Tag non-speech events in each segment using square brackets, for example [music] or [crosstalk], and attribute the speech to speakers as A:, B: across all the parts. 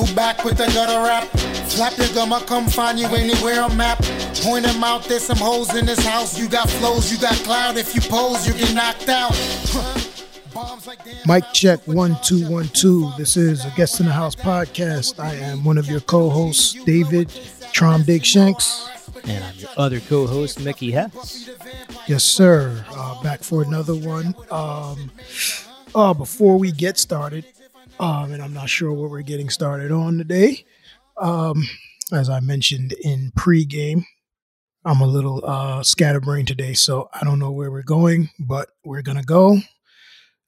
A: who back with the gutter rap. Flap your gum, I come find you anywhere I'm at. Point them out, there's some hoes in this house. You got flows, you got cloud. If you pose, you get knocked out. [laughs]
B: Mic check one two one two. This is a guest in the house podcast. I am one of your co-hosts, David Traum Diggs Shanks.
C: And I'm your other co-host, Mickey Hess.
B: Yes, sir. Uh, back for another one. Um, uh, before we get started, um, and I'm not sure what we're getting started on today. Um, as I mentioned in pregame, I'm a little uh, scatterbrained today, so I don't know where we're going, but we're gonna go.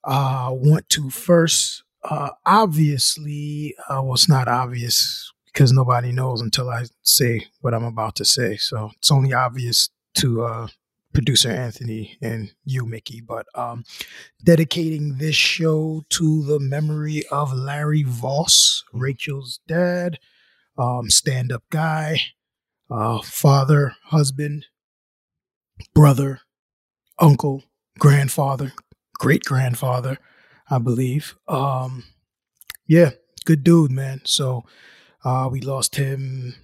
B: Uh, want to first, uh, obviously, uh, well, it's not obvious because nobody knows until I say what I'm about to say. So it's only obvious to uh, producer Anthony and you, Mickey. But um, dedicating this show to the memory of Larry Voss, Rachel's dad, um, stand up guy, uh, father, husband, brother, uncle, grandfather, great grandfather, I believe. Um, yeah, good dude, man. So uh, we lost him.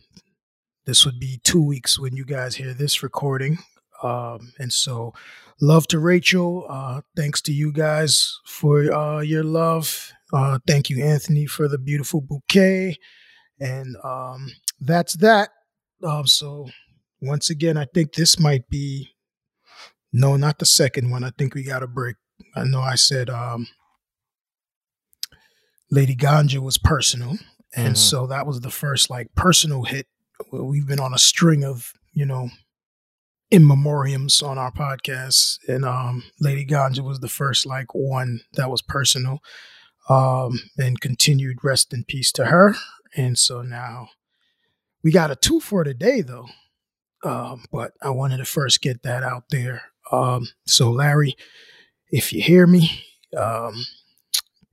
B: This would be two weeks when you guys hear this recording. Um, and so, love to Rachel. Uh, thanks to you guys for uh, your love. Uh, thank you, Anthony, for the beautiful bouquet. And um, that's that. Um, so, once again, I think this might be no, not the second one. I think we got a break. I know I said um, Lady Ganja was personal. And mm-hmm. so that was the first like personal hit. We've been on a string of, you know, in memoriams on our podcast. And um, Lady Ganja was the first like one that was personal. Um, and continued rest in peace to her. And so now we got a two for today though. Um, but I wanted to first get that out there. Um, so Larry, if you hear me, um,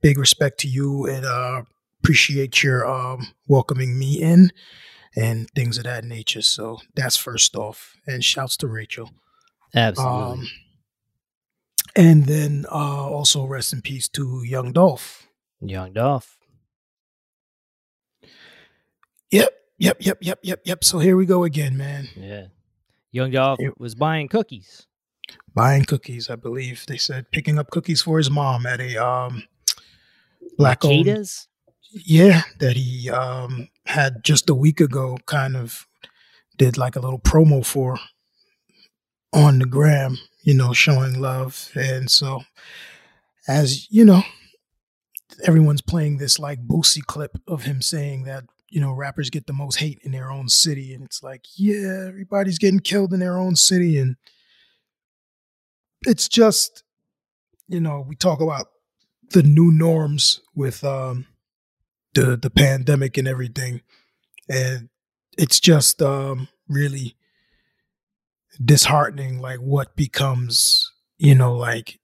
B: big respect to you and uh, appreciate your um, welcoming me in and things of that nature. So that's first off. And shouts to Rachel.
C: Absolutely. Um,
B: and then uh, also rest in peace to Young Dolph.
C: Young Dolph.
B: Yep, yep, yep, yep, yep, yep. So here we go again, man.
C: Yeah. Young Dolph was buying cookies.
B: Buying cookies, I believe. They said picking up cookies for his mom at a um black
C: Makeda's?
B: Yeah, that he um, had just a week ago kind of did like a little promo for on the gram, you know, showing love. And so, as you know, everyone's playing this like Boosie clip of him saying that, you know, rappers get the most hate in their own city. And it's like, yeah, everybody's getting killed in their own city. And it's just, you know, we talk about the new norms with um, the the pandemic and everything, and it's just um, really disheartening. Like what becomes, you know, like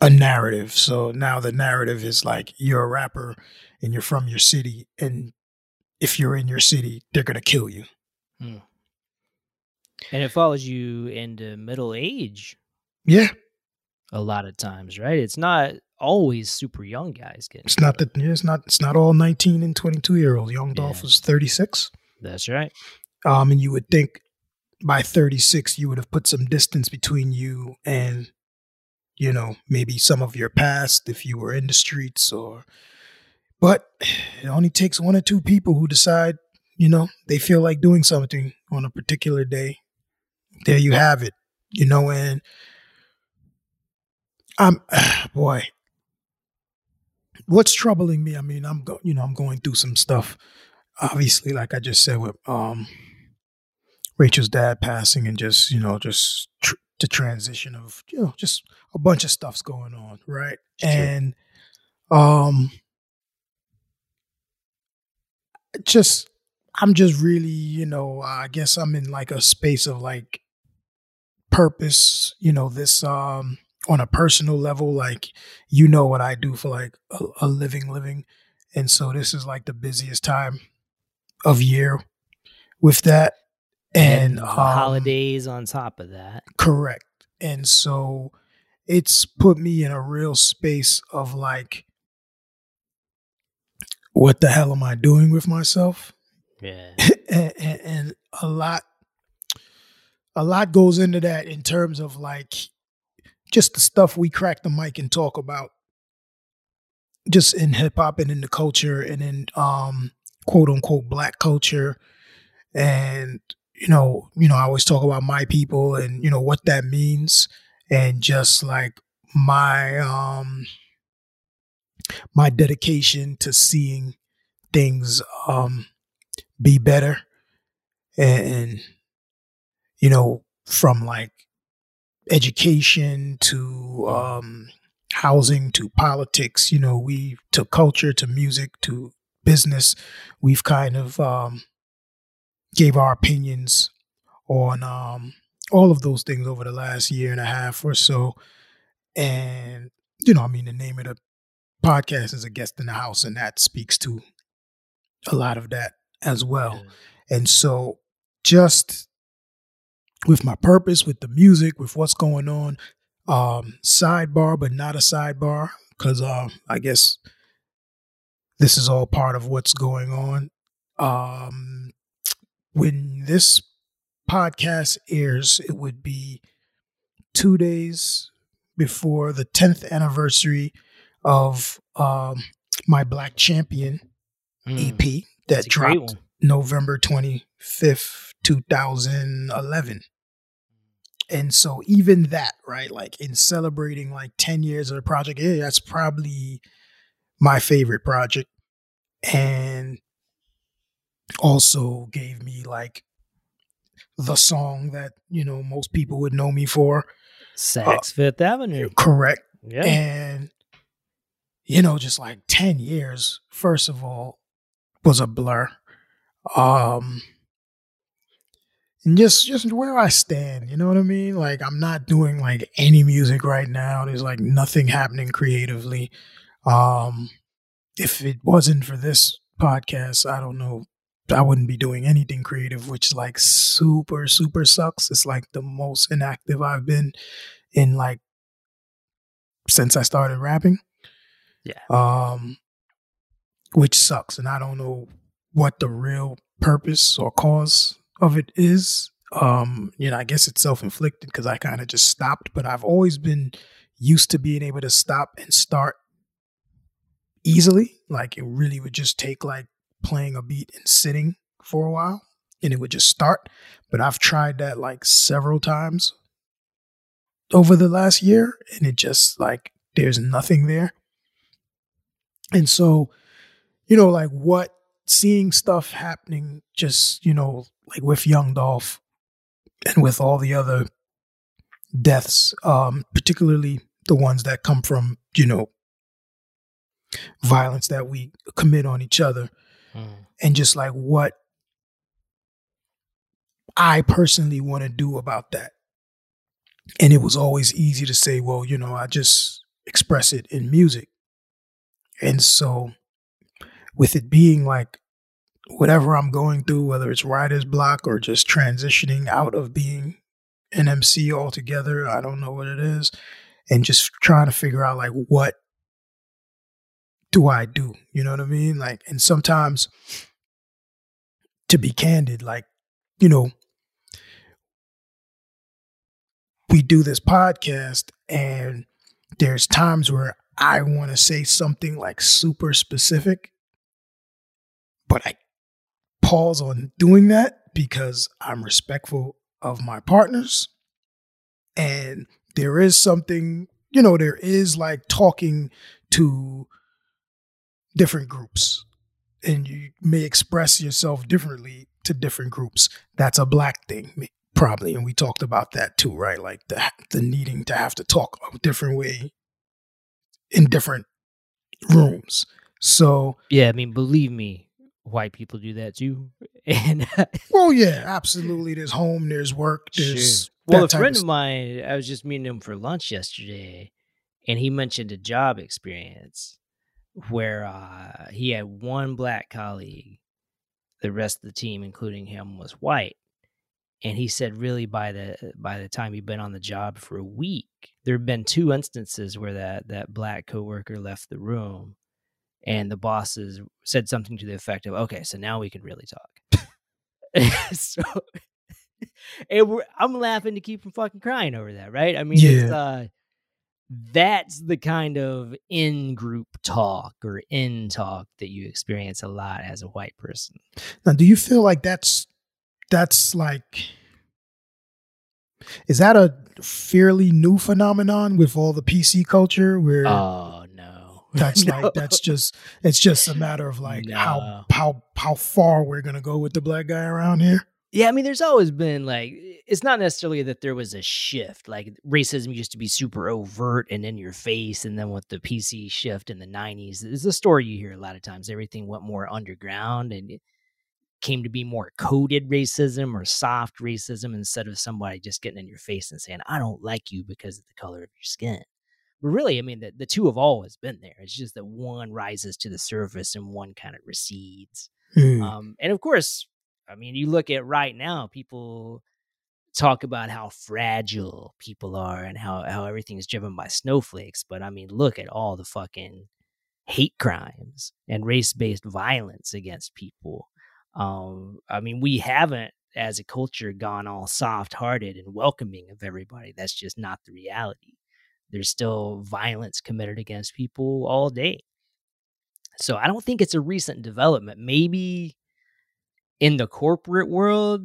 B: a narrative. So now the narrative is like you're a rapper and you're from your city, and if you're in your city, they're gonna kill you. Hmm.
C: And it follows you into middle age.
B: Yeah,
C: a lot of times, right? It's not always super young guys getting.
B: It's not that. It's not. It's not all nineteen and twenty two year olds. Young Dolph yeah. was thirty six.
C: That's right.
B: Um, and you would think by thirty six you would have put some distance between you and, you know, maybe some of your past if you were in the streets or. But it only takes one or two people who decide, you know, they feel like doing something on a particular day. There you have it, you know, and I'm [sighs] boy. What's troubling me? I mean, I'm go, you know, I'm going through some stuff. Obviously, like I just said with um Rachel's dad passing and just, you know, just tr- the transition of, you know, just a bunch of stuff's going on, right? Sure. And um just I'm just really, you know, I guess I'm in like a space of like purpose, you know, this um on a personal level, like you know what I do for like a, a living, living, and so this is like the busiest time of year with that, and,
C: and um, holidays on top of that.
B: Correct, and so it's put me in a real space of like what the hell am I doing with myself?
C: Yeah. [laughs]
B: and, and, and a lot a lot goes into that in terms of like just the stuff we crack the mic and talk about. Just in hip hop and in the culture and in um quote unquote black culture. And you know you know I always talk about my people and you know what that means. And just like my um my dedication to seeing things um be better. And you know from like education to um housing to politics you know we to culture to music to business. We've kind of um gave our opinions on um all of those things over the last year and a half or so. And you know i mean the name of the podcast is a guest in the house and that speaks to a lot of that as well. And so just with my purpose, with the music, with what's going on, um, sidebar, but not a sidebar, because um, I guess this is all part of what's going on. Um, when this podcast airs, it would be two days before the 10th anniversary of um, my Black Champion
C: Mm,
B: EP that
C: that's a great
B: dropped. November 25th, 2011. And so even that, right? Like in celebrating like 10 years of the project, yeah, that's probably my favorite project. And also gave me like the song that, you know, most people would know me for.
C: Saks Fifth Avenue.
B: Correct.
C: Yeah.
B: And you know, just like 10 years, first of all, was a blur. Um and just just where I stand, you know what I mean? Like I'm not doing like any music right now. There's like nothing happening creatively. Um if it wasn't for this podcast, I don't know I wouldn't be doing anything creative, which like super, super sucks. It's like the most inactive I've been in like since I started rapping.
C: Yeah.
B: Um which sucks. And I don't know what the real purpose or cause of it is. Um, you know, I guess it's self inflicted because I kind of just stopped, but I've always been used to being able to stop and start easily. Like it really would just take like playing a beat and sitting for a while and it would just start. But I've tried that like several times over the last year and it just like there's nothing there. And so, you know, like what seeing stuff happening just, you know, like with Young Dolph and with all the other deaths, um, particularly the ones that come from, you know, violence that we commit on each other
C: Mm.
B: and just like what I personally want to do about that. And it was always easy to say, well, you know, I just express it in music. And so, with it being like whatever I'm going through, whether it's writer's block or just transitioning out of being an MC altogether, I don't know what it is, and just trying to figure out like what do I do? You know what I mean? Like, and sometimes to be candid, like, you know, we do this podcast and there's times where I want to say something like super specific, but I pause on doing that because I'm respectful of my partners. And there is something, you know, there is like talking to different groups and you may express yourself differently to different groups. That's a black thing, probably. And we talked about that too, right? Like the, the needing to have to talk a different way in different rooms. So,
C: Yeah, I mean, believe me, white people do that too. [laughs] And
B: well, yeah, absolutely. There's home, there's work, there's
C: Sure. Well, a friend
B: of
C: of mine, I was just meeting him for lunch yesterday, and he mentioned a job experience where uh, he had one black colleague. The rest of the team, including him, was white. And he said, really, by the by the time he'd been on the job for a week, there had been two instances where that that black coworker left the room, and the bosses said something to the effect of, "Okay, so now we can really talk." [laughs] so, and I'm laughing to keep from fucking crying over that, right? I mean, it's,
B: Yeah.
C: uh, that's the kind of in group talk or in talk that you experience a lot as a white person.
B: Now, do you feel like that's that's like is that a fairly new phenomenon with all the PC culture where
C: Oh [laughs]
B: that's
C: No.
B: like that's just it's just a matter of like
C: No.
B: how how how far we're gonna go with the black guy around here?
C: Yeah, I mean, there's always been like, it's not necessarily that there was a shift. Like, racism used to be super overt and in your face. And then with the PC shift in the 90s, it's a story you hear a lot of times. Everything went more underground and it came to be more coded racism or soft racism instead of somebody just getting in your face and saying, I don't like you because of the color of your skin. But really, I mean, the, the two have always been there. It's just that one rises to the surface and one kind of recedes.
B: Hmm.
C: Um, and of course, I mean, you look at right now, people talk about how fragile people are and how, how everything is driven by snowflakes. But I mean, look at all the fucking hate crimes and race based violence against people. Um, I mean, we haven't, as a culture, gone all soft hearted and welcoming of everybody. That's just not the reality. There's still violence committed against people all day. So I don't think it's a recent development. Maybe in the corporate world,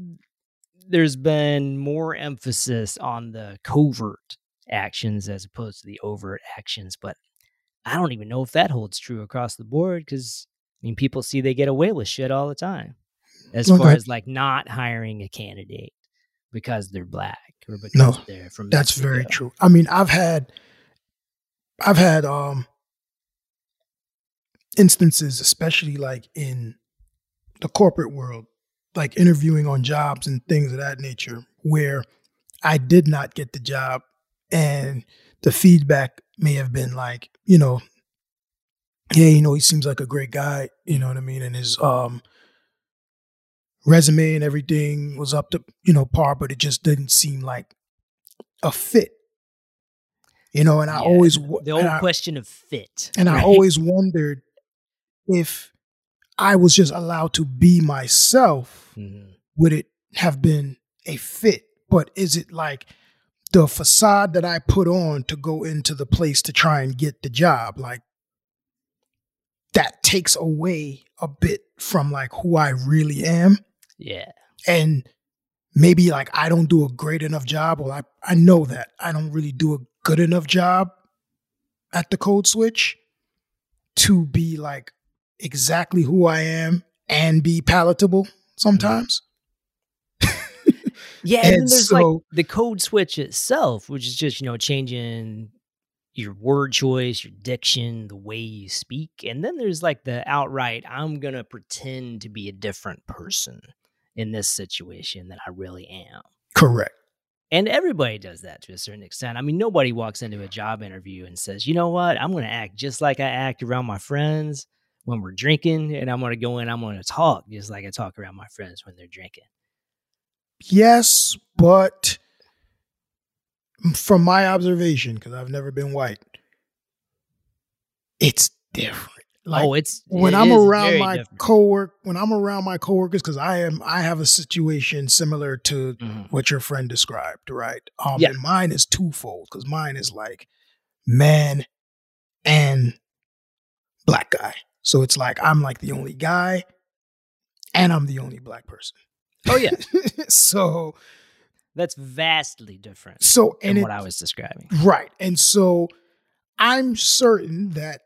C: there's been more emphasis on the covert actions as opposed to the overt actions. But I don't even know if that holds true across the board because I mean, people see they get away with shit all the time as far as like not hiring a candidate because they're black or because
B: No,
C: they're from
B: That's very true. I mean, I've had I've had um instances, especially like in the corporate world, like interviewing on jobs and things of that nature, where I did not get the job and the feedback may have been like, you know, yeah, you know, he seems like a great guy, you know what I mean? And his um resume and everything was up to, you know, par, but it just didn't seem like a fit. You know, and I
C: Yeah,
B: always
C: The old
B: I-
C: question of fit.
B: and I always wondered if I was just allowed to be myself,
C: Mhm.
B: would it have been a fit? But is it like the facade that I put on to go into the place to try and get the job? Like that takes away a bit from like who I really am.
C: Yeah.
B: And maybe like I don't do a great enough job, or I, I know that I don't really do a good enough job at the code switch to be like exactly who I am and be palatable mm-hmm. sometimes.
C: Yeah, [laughs] and, then
B: And
C: there's like the code switch itself, which is just, you know, changing your word choice, your diction, the way you speak. And then there's like the outright, I'm going to pretend to be a different person in this situation than I really am.
B: Correct.
C: And everybody does that to a certain extent. I mean, nobody walks into a job interview and says, you know what, I'm going to act just like I act around my friends when we're drinking. And I'm going to go in, I'm going to talk just like I talk around my friends when they're drinking.
B: Yes, but from my observation, because I've never been white, it's different. Like
C: oh, it's
B: when
C: it
B: I'm around my
C: different.
B: cowork, when I'm around my coworkers, because I am, I have a situation similar to
C: Mhm.
B: what your friend described, right? Um,
C: Yeah.
B: and mine is twofold because mine is like man and black guy. So it's like I'm like the only guy, and I'm the only black person.
C: Oh yeah, [laughs]
B: so
C: that's vastly different
B: so
C: than
B: and it,
C: what I was describing.
B: Right. And so I'm certain that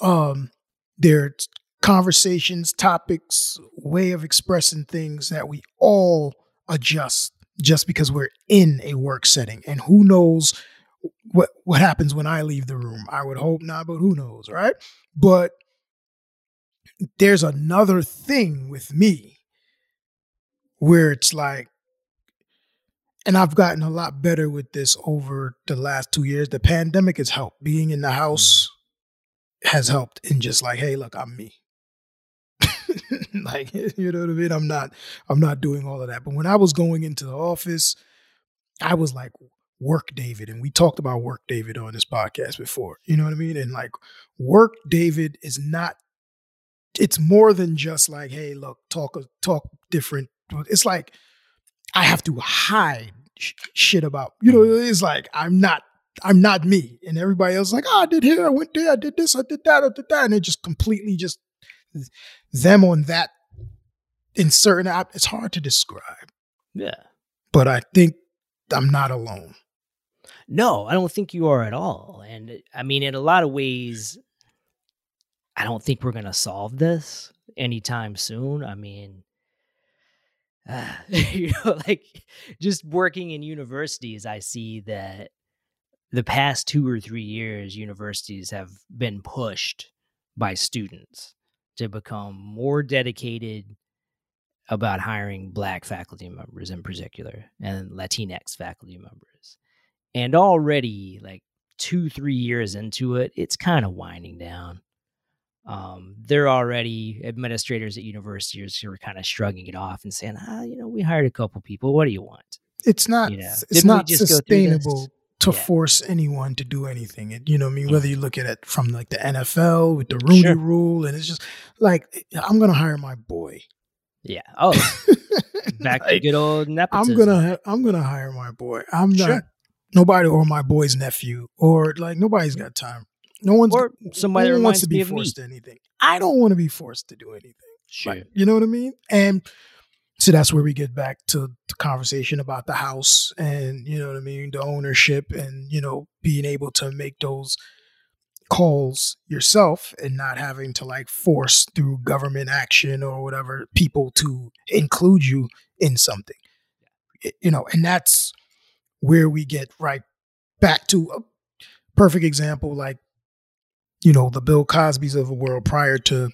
B: um there's conversations, topics, way of expressing things that we all adjust just because we're in a work setting. And who knows what what happens when I leave the room. I would hope not, but who knows, right? But there's another thing with me where it's like and I've gotten a lot better with this over the last two years. The pandemic has helped. Being in the house has helped in just like, hey, look, I'm me. [laughs] like, [laughs] you know what I mean? I'm not, I'm not doing all of that. But when I was going into the office, I was like work David. And we talked about work David on this podcast before. You know what I mean? And like work David is not it's more than just like, hey, look, talk uh, talk different. It's like I have to hide sh- shit about. You know, mm-hmm. it's like I'm not I'm not me, and everybody else is like, oh, I did here, I went there, I did this, I did that, I did that, and it just completely just them on that in certain app. It's hard to describe,
C: Yeah.
B: but I think I'm not alone.
C: No, I don't think you are at all. And I mean, in a lot of ways, I don't think we're going to solve this anytime soon. I mean, [sighs] uh, [laughs] you know, like just working in universities, I see that the past two or three years, universities have been pushed by students to become more dedicated about hiring black faculty members in particular and Latinx faculty members. And already, like two, three years into it, it's kind of winding down. Um, they're already administrators at universities who are kind of shrugging it off and saying, ah, you know, we hired a couple people. What do you want?
B: It's not.
C: You know,
B: it's
C: didn't just go through this?
B: sustainable to
C: Yeah.
B: force anyone to do anything. It, you know, what I mean, whether you look at it from like the NFL with the Rooney
C: Sure.
B: Rule, and it's just like I'm gonna hire my boy.
C: Yeah. Oh, [laughs] back to
B: Like,
C: good old nepotism.
B: I'm gonna I'm gonna hire my boy. I'm not
C: Sure.
B: nobody or my boy's nephew or like nobody's got time. No one's
C: or somebody
B: no one wants to be
C: of me.
B: forced to anything. I don't want to be forced to do anything.
C: Sure.
B: Like, you know what I mean? And so that's where we get back to the conversation about the house and, you know what I mean, the ownership and, you know, being able to make those calls yourself and not having to like force through government action or whatever people to include you in something. You know, and that's where we get right back to a perfect example like you know the Bill Cosby's of the world prior to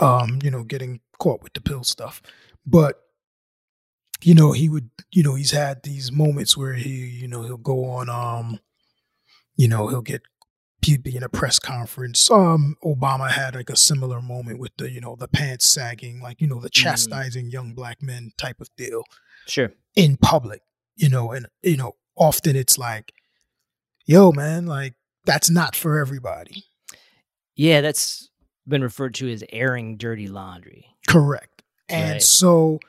B: um you know getting caught with the pill stuff but you know he would you know he's had these moments where he you know he'll go on um you know he'll get he'd be in a press conference um obama had like a similar moment with the you know the pants sagging like you know the chastising young black men type of deal
C: Sure.
B: in public, you know, and you know, often it's like, yo, man, like that's not for everybody.
C: Yeah, that's been referred to as airing dirty laundry.
B: Correct. And
C: Right.
B: so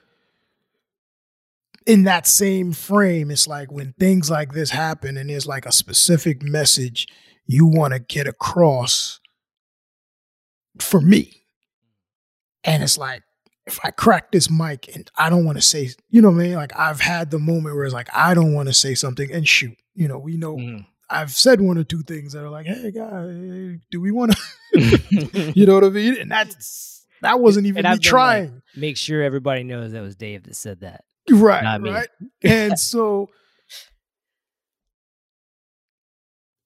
B: in that same frame, it's like when things like this happen and there's like a specific message you want to get across for me. And it's like, if I crack this mic and I don't want to say, you know what I mean? Like I've had the moment where it's like, I don't want to say something and shoot. You know, we know
C: Mhm.
B: I've said one or two things that are like, hey, guy, do we want to, [laughs] [laughs] you know what I mean? And that's, that wasn't even me
C: been like-
B: trying.
C: Make sure everybody knows that was Dave that said that.
B: right.
C: not me.
B: Right. And [laughs] so,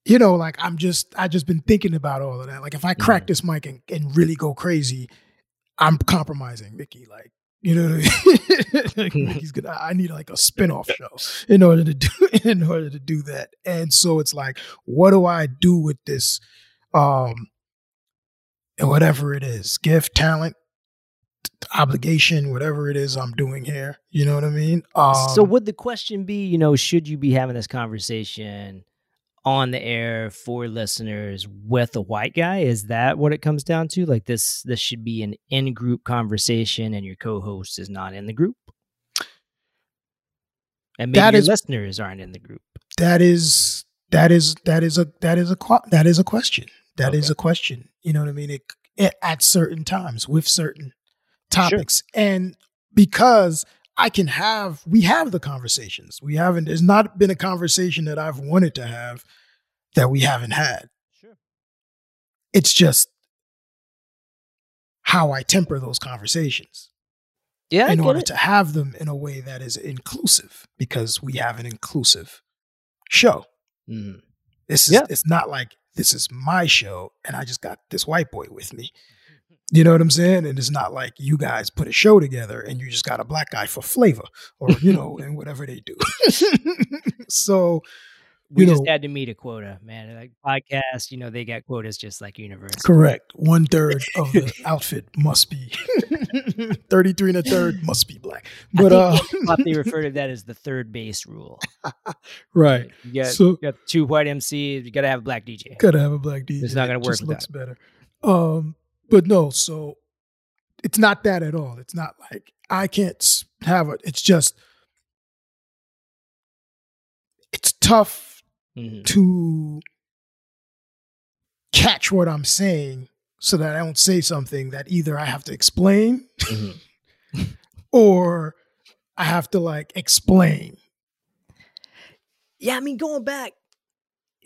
B: you know, like I'm just, I just been thinking about all of that. Like if I crack
C: Mhm.
B: this mic and, and really go crazy, I'm compromising Mickey. Like, you know what I mean? [laughs] [laughs] Mickey's gonna, I need like a spin-off show in order to do, in order to do that. And so it's like, what do I do with this? Um, whatever it is, gift, talent, obligation, whatever it is I'm doing here. You know what I mean? Um,
C: so would the question be, you know, should you be having this conversation on the air for listeners with a white guy? Is that what it comes down to? Like this this should be an in-group conversation and your co-host is not in the group? And maybe
B: That
C: your
B: is-
C: listeners aren't in the group.
B: that is that is that is a that is a that is a question. That is
C: Okay.
B: a question. You know what I mean? It, it, at certain times with certain topics, and because I can have, we have the conversations. We haven't. There's not been a conversation that I've wanted to have that we haven't had.
C: Sure.
B: It's just how I temper those conversations.
C: Yeah,
B: in order
C: it.
B: to have them in a way that is inclusive because we have an inclusive show.
C: Mhm.
B: This is
C: Yeah.
B: it's not like this is my show and I just got this white boy with me. You know what I'm saying? And it's not like you guys put a show together and you just got a black guy for flavor or you know [laughs] and whatever they do. [laughs] so
C: We
B: you
C: just
B: know-
C: had to meet a quota, man. Like podcast, you know, they got quotas just like university.
B: correct. One third of the outfit must be [laughs] 33 and a third must be black. [laughs] But
C: I
B: uh
C: think what they refer to that as the third base rule.
B: right.
C: You got,
B: So-
C: you got two white MCs, you got to have a black DJ.
B: Gotta have a black DJ.
C: It's not gonna
B: It
C: work without
B: looks better. Um, but no, so it's not that at all. It's not like I can't have it. It's just it's tough
C: Mhm.
B: to catch what I'm saying so that I don't say something that either I have to explain
C: Mhm. [laughs]
B: or I have to like explain.
C: Yeah, I mean, going back,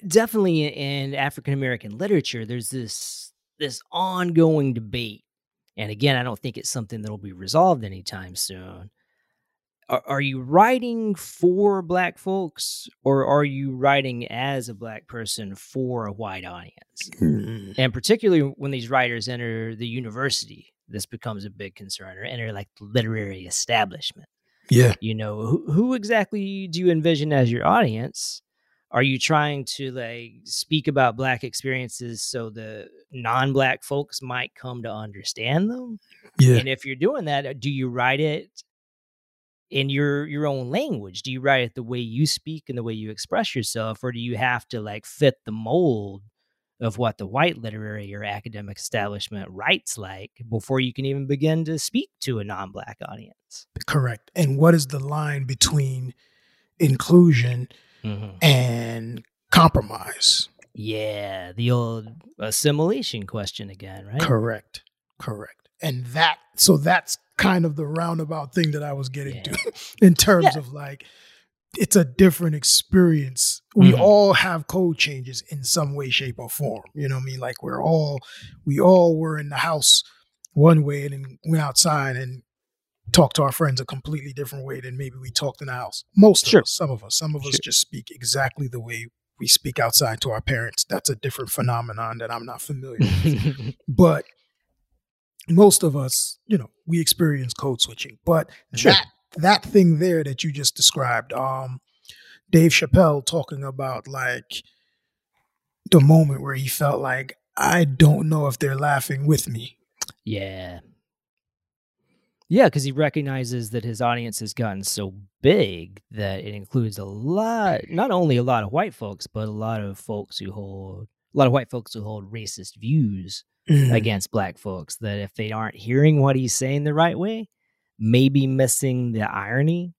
C: definitely in African American literature, there's this this ongoing debate, and again, I don't think it's something that'll be resolved anytime soon. Are, are you writing for Black folks, or are you writing as a Black person for a white audience? Mm. And particularly when these writers enter the university, this becomes a big concern, or enter like the literary establishment
B: Yeah.
C: you know who, who exactly do you envision as your audience are you trying to like speak about black experiences so the non-black folks might come to understand them
B: Yeah.
C: and if you're doing that do you write it in your your own language do you write it the way you speak and the way you express yourself or do you have to like fit the mold of what the white literary or academic establishment writes like before you can even begin to speak to a non-black audience
B: Correct. And what is the line between inclusion
C: Mhm.
B: and compromise?
C: Yeah, the old assimilation question again, right?
B: Correct. Correct. And that, so that's kind of the roundabout thing that I was getting
C: Yeah.
B: to [laughs] in terms
C: Yeah.
B: of like, it's a different experience. We
C: Mhm.
B: all have code changes in some way, shape, or form. You know what I mean? Like we're all, we all were in the house one way and then went outside and talked to our friends a completely different way than maybe we talked in the house. Most
C: Sure.
B: of us, some of us, some of us just speak exactly the way we speak outside to our parents. That's a different phenomenon that I'm not familiar with [laughs] but most of us, you know, we experience code switching. But
C: Sure.
B: that that thing there that you just described, um, Dave Chappelle talking about like the moment where he felt like I don't know if they're laughing with me.
C: yeah. Yeah, because he recognizes that his audience has gotten so big that it includes a lot, not only a lot of white folks, but a lot of folks who hold, a lot of white folks who hold racist views
B: Mm-hmm.
C: against black folks. That if they aren't hearing what he's saying the right way, maybe missing the irony,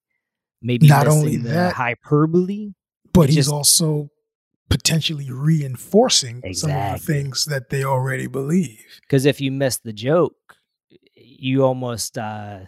C: maybe
B: Not
C: missing
B: only
C: the
B: that-
C: hyperbole.
B: But he's
C: just-
B: also potentially reinforcing some of the things that they already believe.
C: because if you miss the joke you almost uh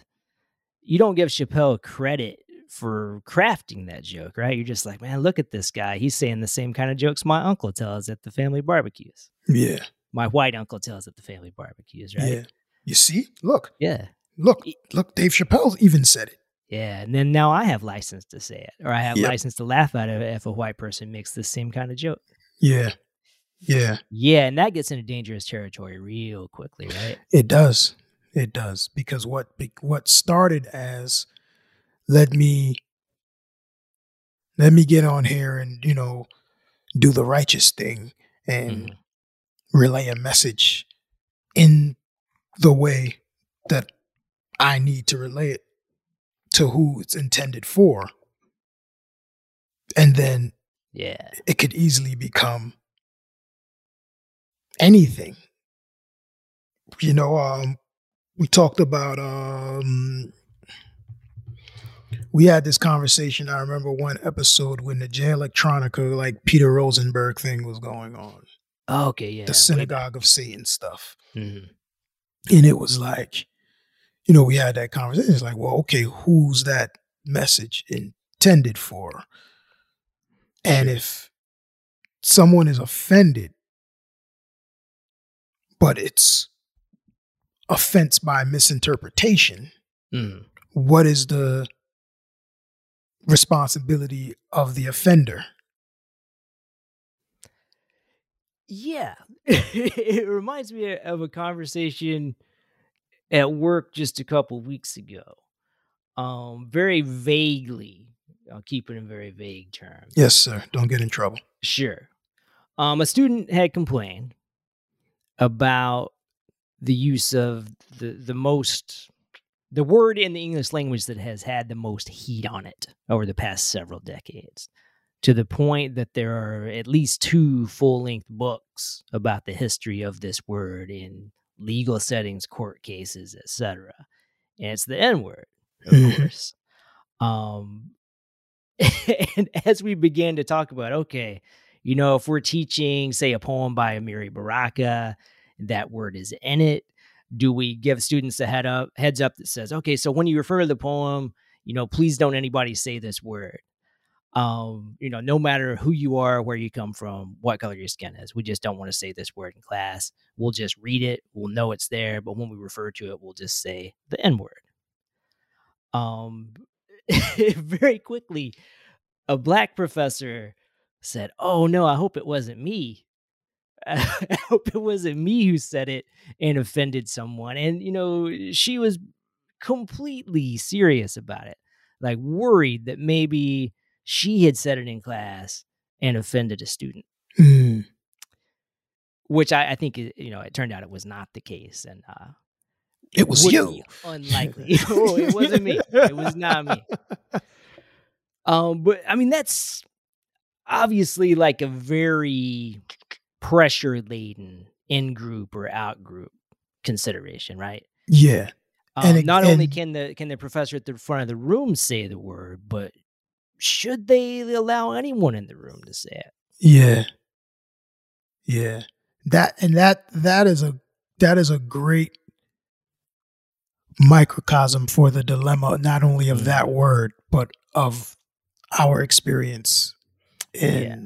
C: you don't give chappelle credit for crafting that joke right you're just like man look at this guy he's saying the same kind of jokes my uncle tells at the family barbecues
B: Yeah.
C: my white uncle tells at the family barbecues right
B: Yeah. You see? Look,
C: yeah
B: look, look, Dave Chappelle even said it.
C: yeah and then now i have license to say it or i have
B: Yep.
C: license to laugh at it if a white person makes the same kind of joke
B: Yeah. Yeah.
C: yeah and that gets into dangerous territory real quickly right
B: It does. It does because what what started as let me let me get on here and you know do the righteous thing and
C: Mhm.
B: relay a message in the way that I need to relay it to who it's intended for. And then
C: yeah
B: it could easily become anything. You know, um, we talked about um, we had this conversation. I remember one episode when the Jay Electronica, like Peter Rosenberg thing was going on,
C: okay yeah
B: the synagogue of Satan stuff.
C: Mhm.
B: And it was like, you know, we had that conversation. It's like, well, okay, who's that message intended for? And if someone is offended, but it's offense by misinterpretation,
C: Mhm.
B: what is the responsibility of the offender?
C: Yeah. [laughs] it reminds me of a conversation at work just a couple weeks ago. Um, very vaguely, I'll keep it in very vague terms.
B: Yes, sir. Don't get in trouble.
C: Sure. Um, a student had complained about the use of the the most the word in the English language that has had the most heat on it over the past several decades. To the point that there are at least two full length books about the history of this word in legal settings, court cases, etc. And it's the N word, of
B: Mhm.
C: course. Um, [laughs] and as we began to talk about, okay, you know, if we're teaching, say, a poem by Amiri Baraka, that word is in it. Do we give students a head up heads up that says, okay, so when you refer to the poem, you know, please don't anybody say this word. Um, you know, no matter who you are, where you come from, what color your skin is, we just don't want to say this word in class. We'll just read it, we'll know it's there, but when we refer to it, we'll just say the N word. Um, [laughs] very quickly, a black professor said, "Oh no, I hope it wasn't me. I [laughs] hope it wasn't me who said it and offended someone." And you know, she was completely serious about it, like worried that maybe she had said it in class and offended a student,
B: Mm.
C: which I, I think you know it turned out it was not the case, and uh,
B: It was you.
C: unlikely. [laughs] [laughs] oh, it wasn't me. It was not me. Um, but I mean, that's obviously like a very pressure laden in group or out group consideration, right?
B: Yeah.
C: Um,
B: And it-
C: not only can the can the professor at the front of the room say the word, but should they allow anyone in the room to say it?
B: Yeah. Yeah. That and that that is a that is a great microcosm for the dilemma not only of that word but of our experience in
C: Yeah.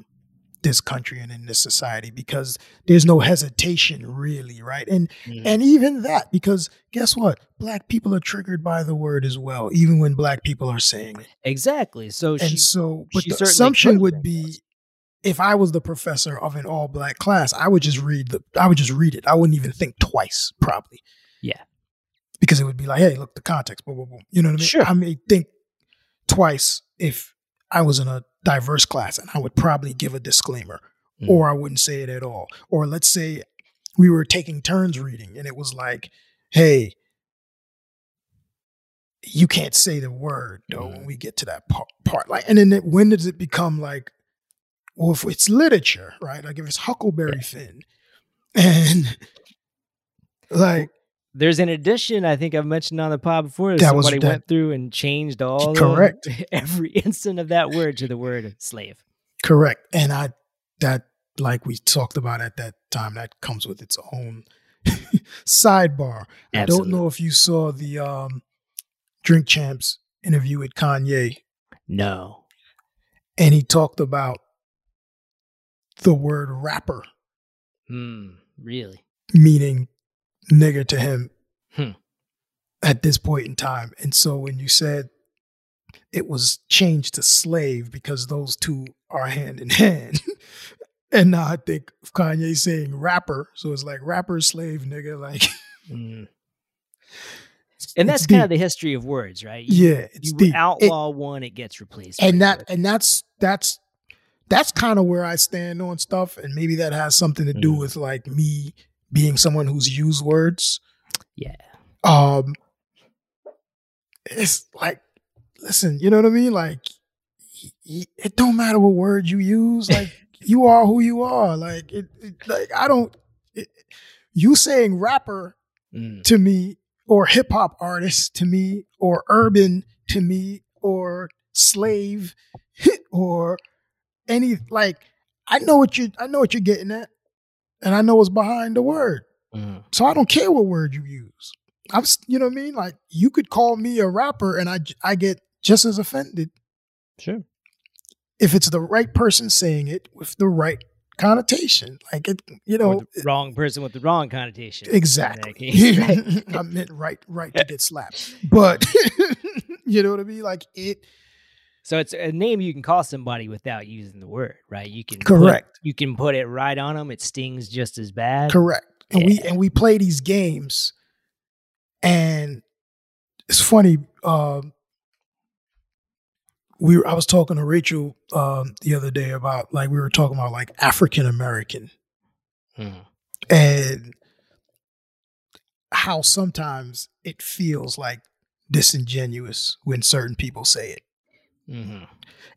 B: This country and in this society because there's no hesitation really right and
C: Mhm.
B: and even that because guess what black people are triggered by the word as well even when black people are saying it
C: exactly. So
B: and
C: she,
B: so, but the assumption would be, if I was the professor of an all black class, I would just read the, I would just read it. I wouldn't even think twice, probably.
C: Yeah.
B: because it would be like, hey, look, the context, boom, boom, boom. You know what I mean?
C: Sure.
B: I may think twice if I was in a diverse class, and I would probably give a disclaimer,
C: Mm.
B: or I wouldn't say it at all. Or let's say we were taking turns reading, and it was like, hey. You can't say the word though when we get to that part. part. Like, and then it, when does it become like, well, if it's literature, right? Like if it's Huckleberry Finn, and [laughs] like
C: There's an addition I think I've mentioned on the pod before.
B: That was
C: somebody
B: that-
C: went through and changed all of-
B: Correct. [laughs]
C: every instant of that word to the word slave.
B: correct, and I that like we talked about at that time, that comes with its own [laughs] sidebar. I don't know if you saw the um, Drink Champs interview with Kanye,
C: No.
B: and he talked about the word rapper
C: Hmm. Really?
B: meaning nigger to him
C: Hmm.
B: at this point in time. And so when you said it was changed to slave because those two are hand in [laughs] hand. and now I think Kanye saying rapper. So it's like rapper, slave, nigga. Like, [laughs]
C: Mm. And that's kind of the history of words, right? You,
B: yeah, it's
C: you
B: deep. It-
C: outlaw one, it gets replaced.
B: and that and that's that's that's kind of where I stand on stuff, and maybe that has something to do
C: Mm.
B: with like me being someone who's used words.
C: yeah.
B: Um, it's like, listen, you know what I mean? Like, it don't matter what word you use. Like, [laughs] you are who you are. Like, it, it like I don't. It, you saying rapper
C: Mm.
B: to me, or hip hop artist to me, or urban to me, or slave, [laughs] or any like. I know what you. I know what you're getting at, and I know what's behind the word.
C: Mm.
B: So I don't care what word you use. I'm, you know what I mean? Like you could call me a rapper, and I, I get just as offended
C: Sure.
B: if it's the right person saying it with the right connotation. Like it, you know,
C: the wrong person with the wrong connotation.
B: exactly. [laughs] [laughs] I meant right, right to get slapped, but [laughs] you know what I mean? Like it.
C: So it's a name you can call somebody without using the word, right? You can put-
B: Correct.
C: you can put it right on them. It stings just as bad.
B: Correct. And we and we play these games, and it's funny. Um, we were, I was talking to Rachel um, the other day about like we were talking about like African American
C: Mm.
B: and how sometimes it feels like disingenuous when certain people say it.
C: Mhm.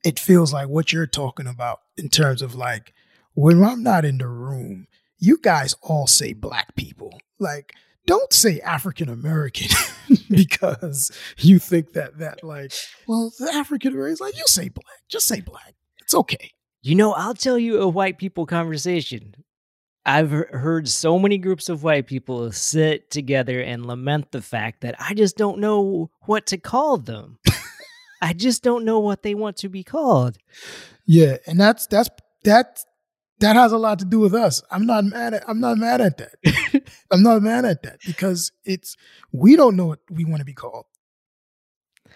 B: It feels like what you're talking about in terms of like when I'm not in the room, you guys all say black people. Like don't say African American [laughs] because you think that that like, well, the African American like you say black, just say black. It's okay.
C: You know, I'll tell you a white people conversation. I've heard so many groups of white people sit together and lament the fact that I just don't know what to call them. I just don't know what they want to be called.
B: Yeah, and that's that's that that has a lot to do with us. I'm not mad at I'm not mad at that. [laughs] I'm not mad at that because it's we don't know what we want to be called.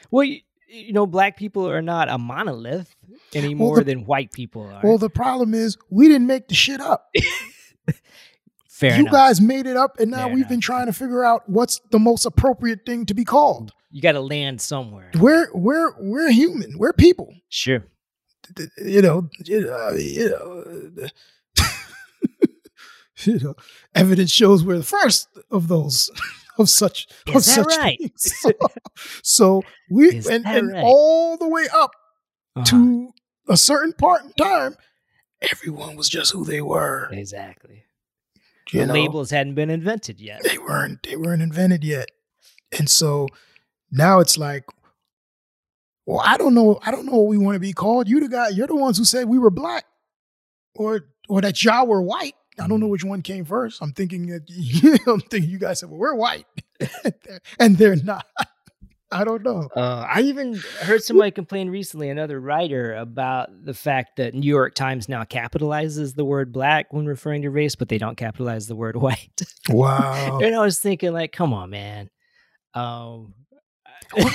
C: Well, you, you know, black people are not a monolith any more well, than white people are.
B: Well, the problem is we didn't make the shit up. [laughs]
C: Fair
B: you
C: enough.
B: guys made it up, and now
C: Fair
B: we've
C: enough.
B: been trying to figure out what's the most appropriate thing to be called.
C: You got to land somewhere.
B: We're we're we're human. We're people.
C: Sure.
B: You know. You know. You know, [laughs] you know evidence shows we're the first of those [laughs] of such
C: Is
B: of
C: that
B: such
C: right?
B: things. [laughs] So, so we
C: Is
B: and, and
C: right?
B: all the way up
C: Uh-huh.
B: to a certain part in time, everyone was just who they were.
C: Exactly.
B: You
C: the
B: know,
C: labels hadn't been invented yet.
B: they weren't they weren't invented yet, and so now it's like, well, I don't know, I don't know what we want to be called. You the guy, you're the ones who said we were black, or or that y'all were white. I don't know mm. which one came first. I'm thinking that you. [laughs] I'm thinking you guys said, well, we're white, [laughs] and they're not. I don't know.
C: Uh, I even heard somebody complain recently, another writer, about the fact that New York Times now capitalizes the word black when referring to race, but they don't capitalize the word [laughs] white.
B: Wow.
C: and I was thinking, like, come on, man. Um,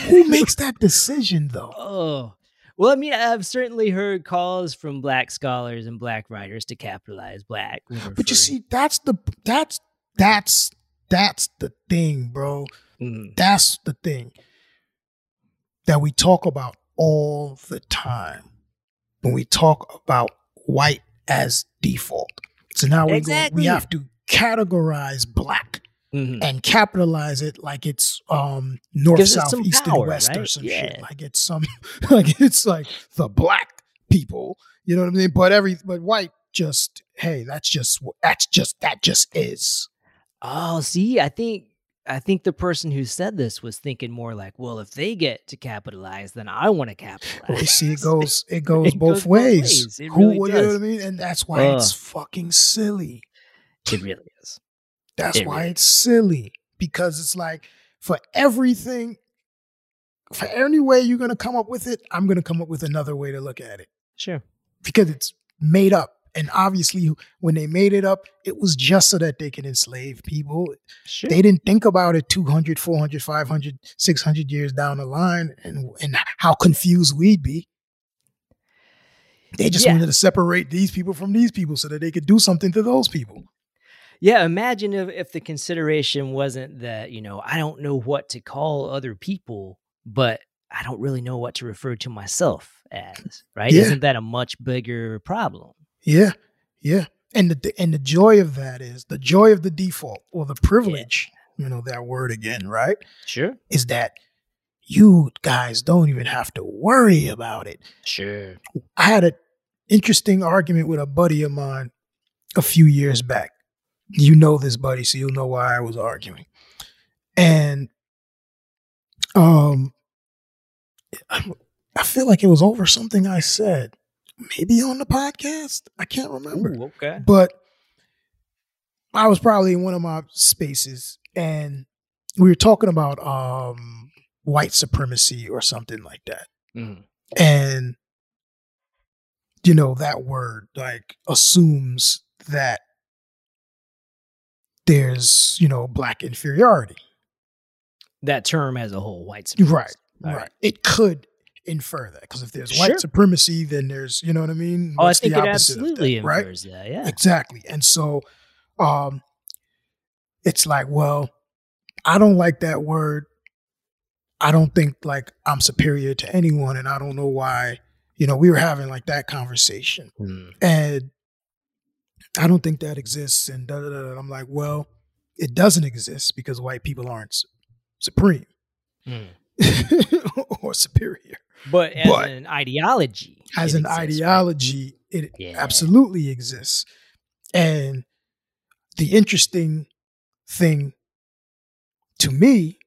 B: who makes that decision though?
C: Oh, well, I mean, I've certainly heard calls from black scholars and black writers to capitalize black.
B: But you see, that's the that's that's that's the thing, bro.
C: Mm,
B: That's the thing that we talk about all the time when we talk about white as default. So now we go, we have to categorize black
C: mhm.
B: and capitalize it like it's um north,
C: Gives
B: south, east,
C: power,
B: and west or some
C: Yeah.
B: shit. Like it's some [laughs] like it's like the black people. You know what I mean? But every but white just hey, that's just that's just that just is.
C: Oh, see, I think I think the person who said this was thinking more like, well, if they get to capitalize, then I want to capitalize.
B: Well, you see, it [laughs] [laughs] goes it goes
C: It
B: both
C: goes
B: ways.
C: ways.
B: Who
C: really
B: you know what I mean? And that's why uh.
C: it's
B: fucking silly.
C: it really is.
B: That's
C: It
B: why
C: really
B: it's silly because it's like for everything, for any way you're gonna come up with it, I'm gonna come up with another way to look at it
C: Sure.
B: because it's made up. And obviously, when they made it up, it was just so that they can enslave people.
C: Sure.
B: They didn't think about it 200, 400, 500, 600 years down the line and, and how confused we'd be. They just
C: Yeah.
B: wanted to separate these people from these people so that they could do something to those people.
C: Yeah, imagine if, if the consideration wasn't that, you know, I don't know what to call other people, but I don't really know what to refer to myself as, right?
B: Yeah.
C: Isn't that a much bigger problem?
B: Yeah, yeah. And the and the joy of that is the joy of the default or the privilege. You know that word again, right?
C: Sure.
B: Is that you guys don't even have to worry about it.
C: Sure.
B: I had an interesting argument with a buddy of mine a few years back. You know this buddy, so you'll know why I was arguing. And um I I feel like it was over something I said, maybe on the podcast. I can't remember.
C: Ooh, okay.
B: But I was probably in one of my spaces and we were talking about um white supremacy or something like that
C: Mhm.
B: and you know that word like assumes that there's you know black inferiority
C: That term as a whole, white
B: right
C: supremacy.
B: right,
C: All right.
B: it could infer that because if there's
C: Sure.
B: white supremacy then there's you know what i mean
C: Oh, I
B: What's the
C: think it
B: of that,
C: absolutely
B: right
C: infers that. Yeah.
B: exactly and so um it's like well i don't like that word i don't think like i'm superior to anyone and i don't know why you know we were having like that conversation
C: Mm.
B: and I don't think that exists. And da, da, da, da. I'm like, well, it doesn't exist because white people aren't supreme
C: Mm. [laughs]
B: or superior.
C: But as
B: But
C: an ideology,
B: As an
C: exists, right?
B: ideology, it
C: Yeah.
B: absolutely exists. And the interesting thing to me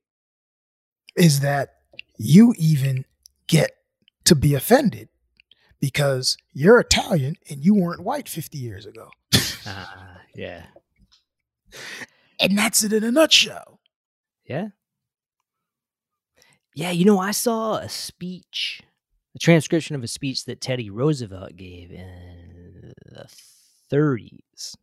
B: is that you even get to be offended because you're Italian and you weren't white 50 years ago.
C: Uh, yeah. [laughs]
B: And that's it in a nutshell.
C: Yeah. Yeah, you know, I saw a speech, a transcription of a speech that Teddy Roosevelt gave in the 30s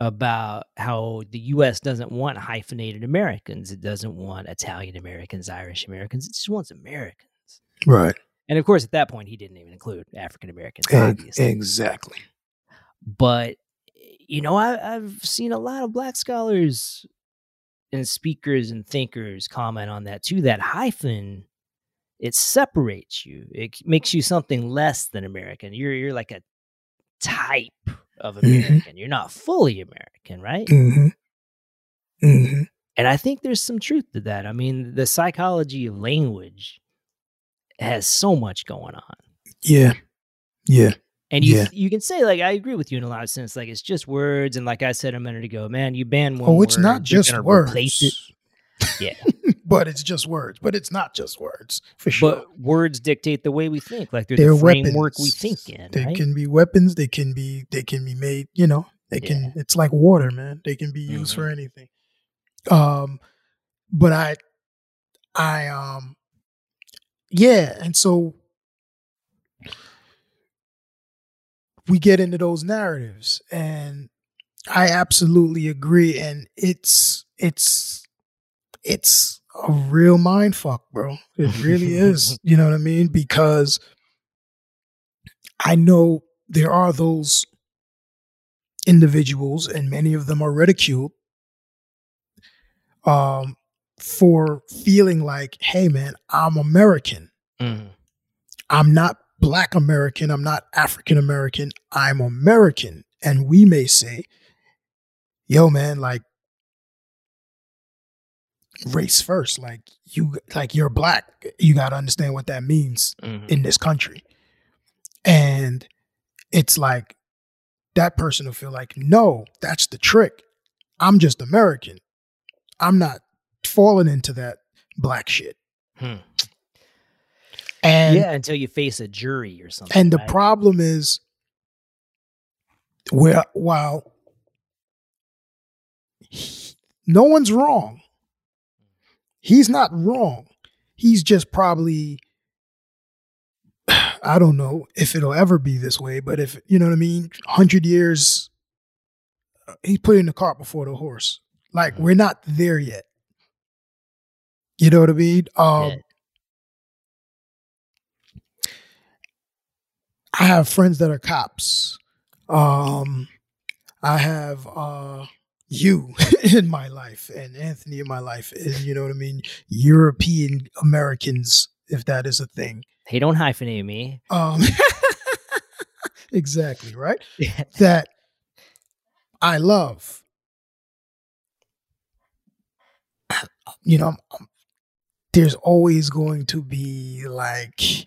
C: about how the US doesn't want hyphenated Americans. It doesn't want Italian Americans, Irish Americans. It just wants Americans.
B: Right.
C: And of course, at that point, he didn't even include African Americans, obviously.
B: Exactly.
C: But, eh, you know, I, I've seen a lot of black scholars and speakers and thinkers comment on that too. That hyphen, it separates you. It makes you something less than American. You're you're like a type of
B: Mhm.
C: American. You're not fully American, right?
B: Mm-hmm. Mm-hmm.
C: And I think there's some truth to that. I mean, the psychology of language has so much going on.
B: Yeah. Yeah.
C: And you
B: Yeah.
C: you can say like I agree with you in a lot of sense. Like it's just words, and like I said a minute ago, man, you ban one.
B: Oh, it's
C: word,
B: not just words.
C: it. Yeah. [laughs]
B: but it's just words. But it's not just words for sure.
C: But words dictate the way we think. Like they're,
B: They're
C: the framework we think in.
B: They
C: right?
B: can be weapons. They can be. They can be made. You know. They can. It's like water, man. They can be used
C: Mhm.
B: for anything. Um, but I, I um, yeah, and so we get into those narratives, and I absolutely agree. And it's it's it's a real mind fuck, bro. It really is. [laughs] You know what I mean? Because I know there are those individuals, and many of them are ridiculed um, for feeling like, hey, man, I'm American.
C: Mhm.
B: I'm not Black American. I'm not African American. I'm American. And we may say, yo, man, like, race first. Like, you, like, you're Black. You got to understand what that means
C: Mhm.
B: in this country. And it's like that person will feel like, no, that's the trick. I'm just American. I'm not falling into that black shit.
C: Hmm.
B: And
C: yeah, until you face a jury or something.
B: and the
C: right?
B: problem is where while he- no one's wrong. He's not wrong. He's just probably [sighs] I don't know if it'll ever be this way, but if you know what I mean, 100 years uh, he's putting the cart before the horse. Like
C: Mhm.
B: we're not there yet. You know what I mean? Um
C: Yeah.
B: I have friends that are cops. Um, I have uh, you [laughs] in my life and Anthony in my life, and you know what I mean. European Americans, if that is a thing.
C: Hey, don't hyphenate me.
B: Um, [laughs] exactly right. [laughs]
C: Yeah.
B: That I love. You know, I'm- there's always going to be like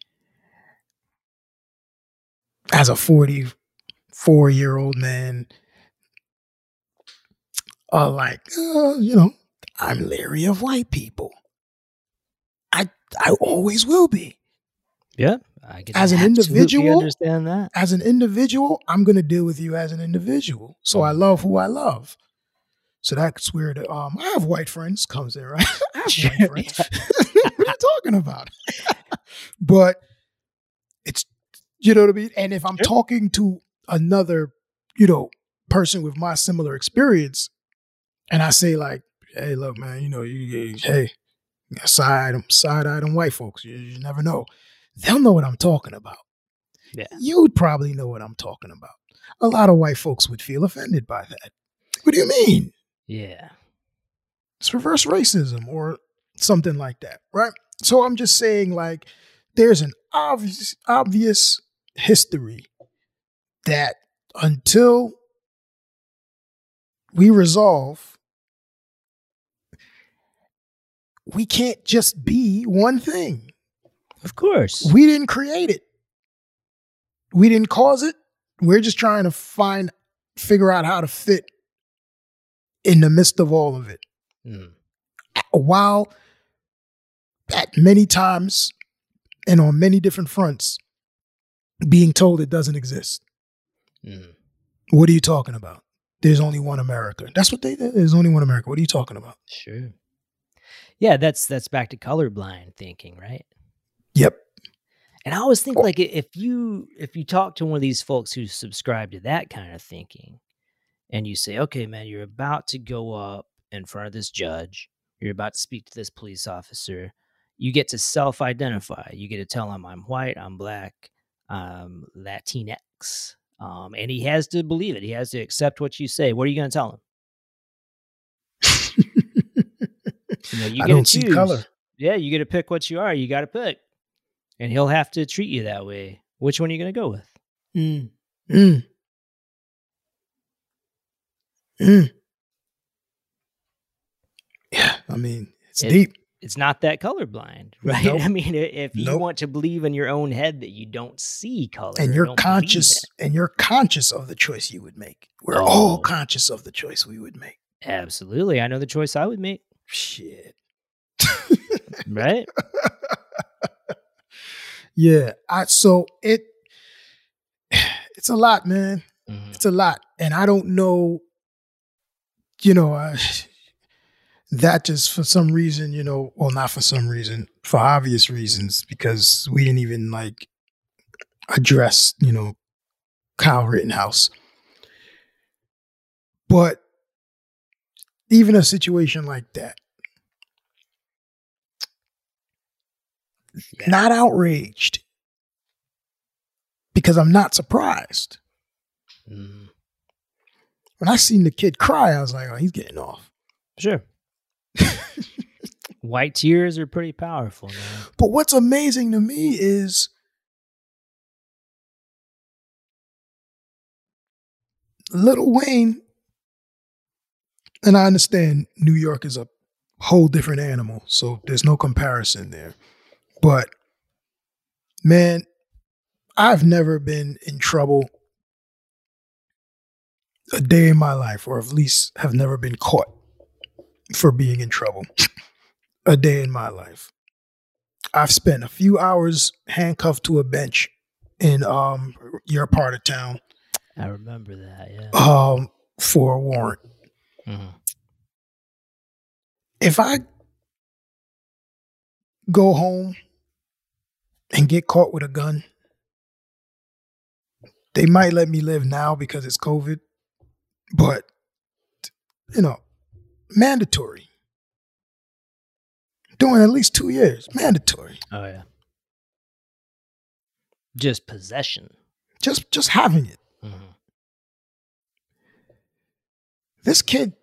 B: as a 44 year old man, uh, like, uh, you know, I'm leery of white people. I I always will be.
C: Yeah. I can
B: As an individual,
C: understand that.
B: As an individual, I'm gonna deal with you as an individual. So I love who I love. So that's where the um I have white friends comes in, right? [laughs] I have white friends. [laughs] what are you talking about? [laughs] but you know what I mean? And if I'm talking to another, you know, person with my similar experience, and I say like, hey, look, man, you know, you, you hey, side side eye on white folks. You, you never know. They'll know what I'm talking about.
C: Yeah.
B: You'd probably know what I'm talking about. A lot of white folks would feel offended by that. What do you mean?
C: Yeah.
B: It's reverse racism or something like that, right? So I'm just saying, like, there's an obvious, obvious history that until we resolve, we can't just be one thing.
C: Of course.
B: We didn't create it. We didn't cause it. We're just trying to find, figure out how to fit in the midst of all of it.
C: Mm.
B: while at many times and on many different fronts being told it doesn't exist.
C: Mm.
B: What are you talking about? There's only one America. That's what they there's only one America. What are you talking about?
C: Sure. Yeah, that's that's back to colorblind thinking, right?
B: Yep.
C: And I always think like if you if you talk to one of these folks who subscribe to that kind of thinking, and you say, "Okay, man, you're about to go up in front of this judge. You're about to speak to this police officer. You get to self-identify. You get to tell him I'm white, I'm black, I'm Latinx." Um, and he has to believe it. He has to accept what you say. What are you going to tell him? You know, you
B: I
C: get to
B: don't see
C: choose.
B: color.
C: Yeah, you get to pick what you are. You got to pick, and he'll have to treat you that way. Which one are you going to go with?
B: Mm. Mm. Mm. Yeah, I mean, it's
C: It-
B: deep.
C: It's not that colorblind, [laughs] right?
B: Nope.
C: I mean, if you
B: Nope.
C: want to believe in your own head that you don't see color,
B: And you're conscious and you're conscious of the choice you would make. We're
C: Oh.
B: all conscious of the choice we would make.
C: Absolutely, I know the choice I would make.
B: Shit.
C: Right? [laughs]
B: yeah. I so it [sighs] it's a lot, man.
C: Mhm.
B: It's a lot. And I don't know, you know, I, that just for some reason, you know, well, not for some reason, for obvious reasons, because we didn't even like address, you know, Kyle Rittenhouse. But even a situation like that, not outraged because I'm not surprised.
C: Mhm.
B: When I seen the kid cry, I was like, oh, he's getting off.
C: Sure. [laughs] White tears are pretty powerful, man.
B: But what's amazing to me is Lil Wayne, and I understand New York is a whole different animal, so there's no comparison there. But man, I've never been in trouble a day in my life, or at least have never been caught for being in trouble a day in my life. I've spent a few hours handcuffed to a bench in um your part of town
C: I remember that. Yeah.
B: um for a warrant.
C: Mhm.
B: If I go home and get caught with a gun, they might let me live now because it's COVID, but you know, mandatory. Doing at least two years, mandatory.
C: Oh yeah. Just possession.
B: Just just having it.
C: Mhm.
B: This kid,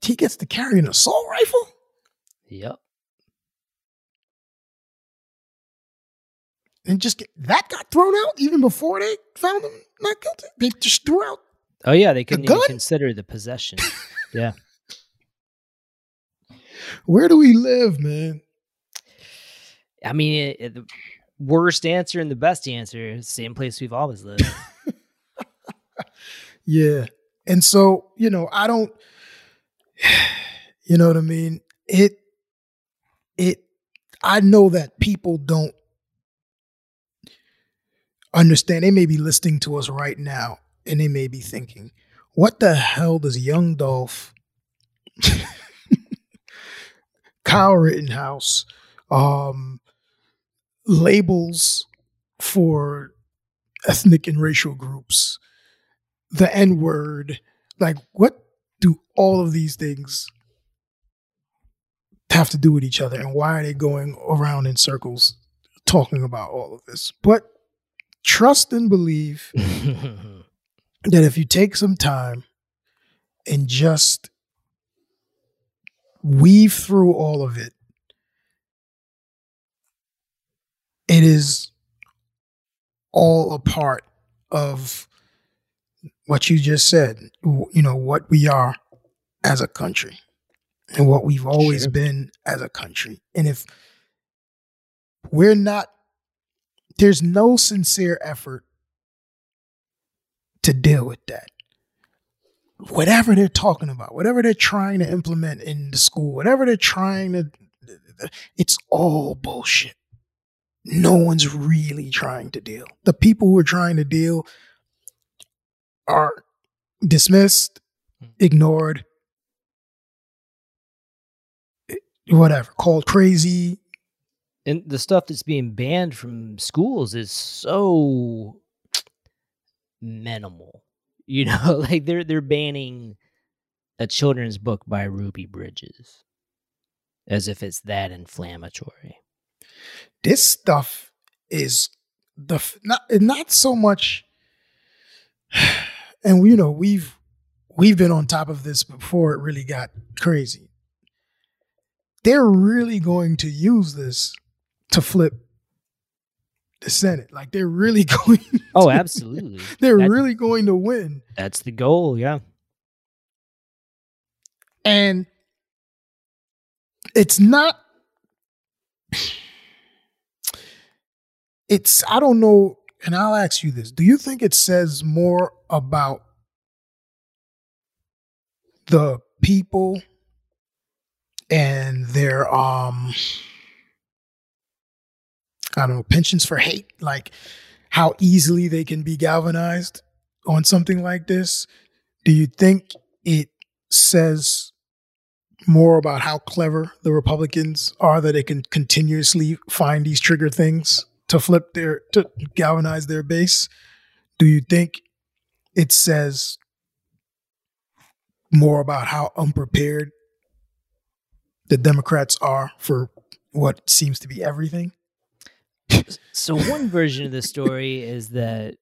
B: he gets to carry an assault rifle.
C: Yep.
B: and just get that got thrown out even before they found him not guilty. They just threw out.
C: Oh yeah, they couldn't even
B: gun?
C: consider the possession. [laughs] yeah.
B: Where do we live, man?
C: I mean, it, it- the worst answer and the best answer is the same place we've always lived. [laughs]
B: Yeah, and so you know, I don't. [sighs] You know what I mean? It. It. I know that people don't understand. They may be listening to us right now, and they may be thinking, "What the hell does Young Dolph, Kyle Rittenhouse, um, labels for ethnic and racial groups, the N word, like what do all of these things have to do with each other, and why are they going around in circles talking about all of this?" But trust and believe [laughs] that if you take some time and just weave through all of it, it is all a part of what you just said, you know, what we are as a country and what we've always
C: Sure.
B: been as a country. And if we're not, there's no sincere effort to deal with that. Whatever they're talking about, whatever they're trying to implement in the school, whatever they're trying to, it's all bullshit. No one's really trying to deal. The people who are trying to deal are dismissed, hmm. ignored, whatever, called crazy.
C: And the stuff that's being banned from schools is so minimal. You know, [laughs] like they're they're banning a children's book by Ruby Bridges as if it's that inflammatory.
B: This stuff is the not eh, not so much [sighs] and you know, we've we've been on top of this before it really got crazy. They're really going to use this to flip the Senate. Like they're really [laughs] going.
C: Oh, absolutely.
B: They're
C: That-
B: really going to win.
C: That's the goal. Yeah.
B: And it's not. It's, I don't know, and I'll ask you this. Do you think it says more about the people and their, um, I don't know, pensions for hate? Like how easily they can be galvanized on something like this? Do you think it says more about how clever the Republicans are that they can continuously find these trigger things to flip their to galvanize their base? Do you think it says more about how unprepared the Democrats are for what seems to be everything?
C: So one version of the story is that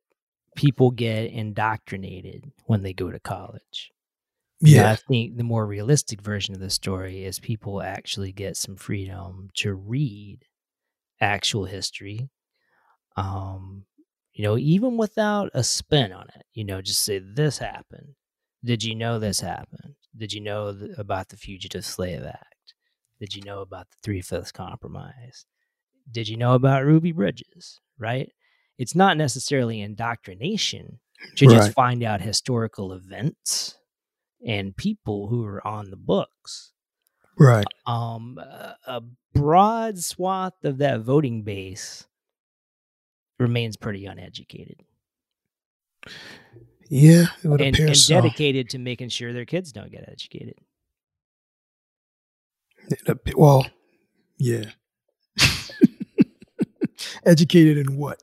C: people get indoctrinated when they go to college. And I think the more realistic version of the story is people actually get some freedom to read actual history. Um, you know, even without a spin on it, you know, just say this happened. Did you know this happened? Did you know th- about the Fugitive Slave Act? Did you know about the Three Fifths Compromise? Did you know about Ruby Bridges? Right? It's not necessarily indoctrination to just find out historical events and people who are on the books.
B: Right.
C: Um, a, a broad swath of that voting base remains pretty uneducated
B: Yeah, it would
C: and,
B: appear
C: and
B: so.
C: dedicated to making sure their kids don't get educated.
B: It well, yeah. Educated in what?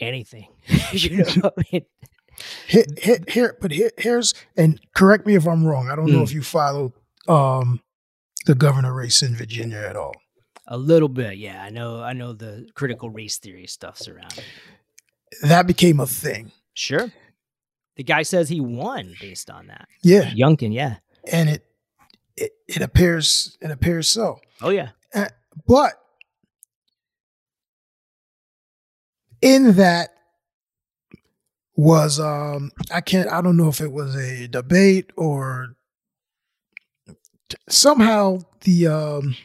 C: Anything, [laughs] you know. it-
B: Here, here, here but here, here's and correct me if I'm wrong. I don't know
C: Mm.
B: if you follow um, the governor race in Virginia at all.
C: a little bit, yeah. I know. I know the critical race theory stuff's around. it.
B: That became a thing.
C: Sure, the guy says he won based on that.
B: Yeah,
C: Youngkin, yeah.
B: and it it, it appears it appears so.
C: Oh yeah.
B: But in that was um I can't I don't know if it was a debate or somehow the um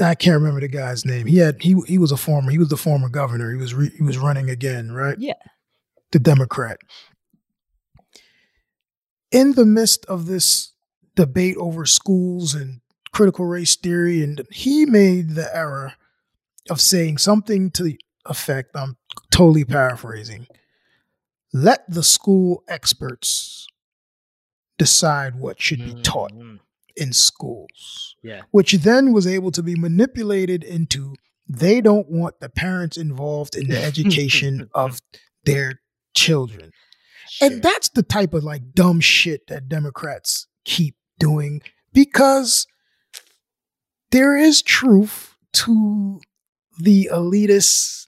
B: I can't remember the guy's name. He had he he was a former he was the former governor. He was re, he was running again, right?
C: Yeah.
B: The Democrat. In the midst of this debate over schools and critical race theory, and he made the error of saying something to the effect I'm totally paraphrasing. Let the school experts decide what should be taught
C: Mhm.
B: in schools,
C: Yeah.
B: which then was able to be manipulated into they don't want the parents involved in the education [laughs] of their children.
C: Sure.
B: And that's the type of like dumb shit that Democrats keep doing because there is truth to the elitists,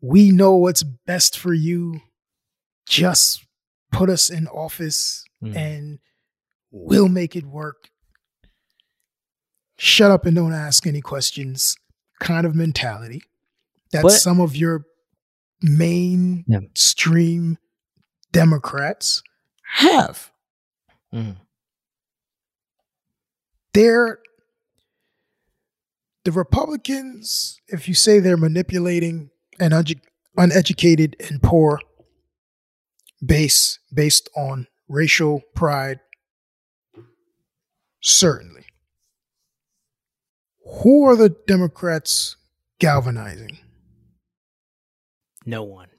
B: we know what's best for you, just put us in office
C: Mm.
B: and we'll make it work. Shut up and don't ask any questions kind of mentality that
C: But-
B: some of your mainstream Democrats have.
C: Mhm.
B: They're the Republicans, if you say they're manipulating an unedu- uneducated and poor base based on racial pride? Certainly. Who are the Democrats galvanizing?
C: No one. [laughs]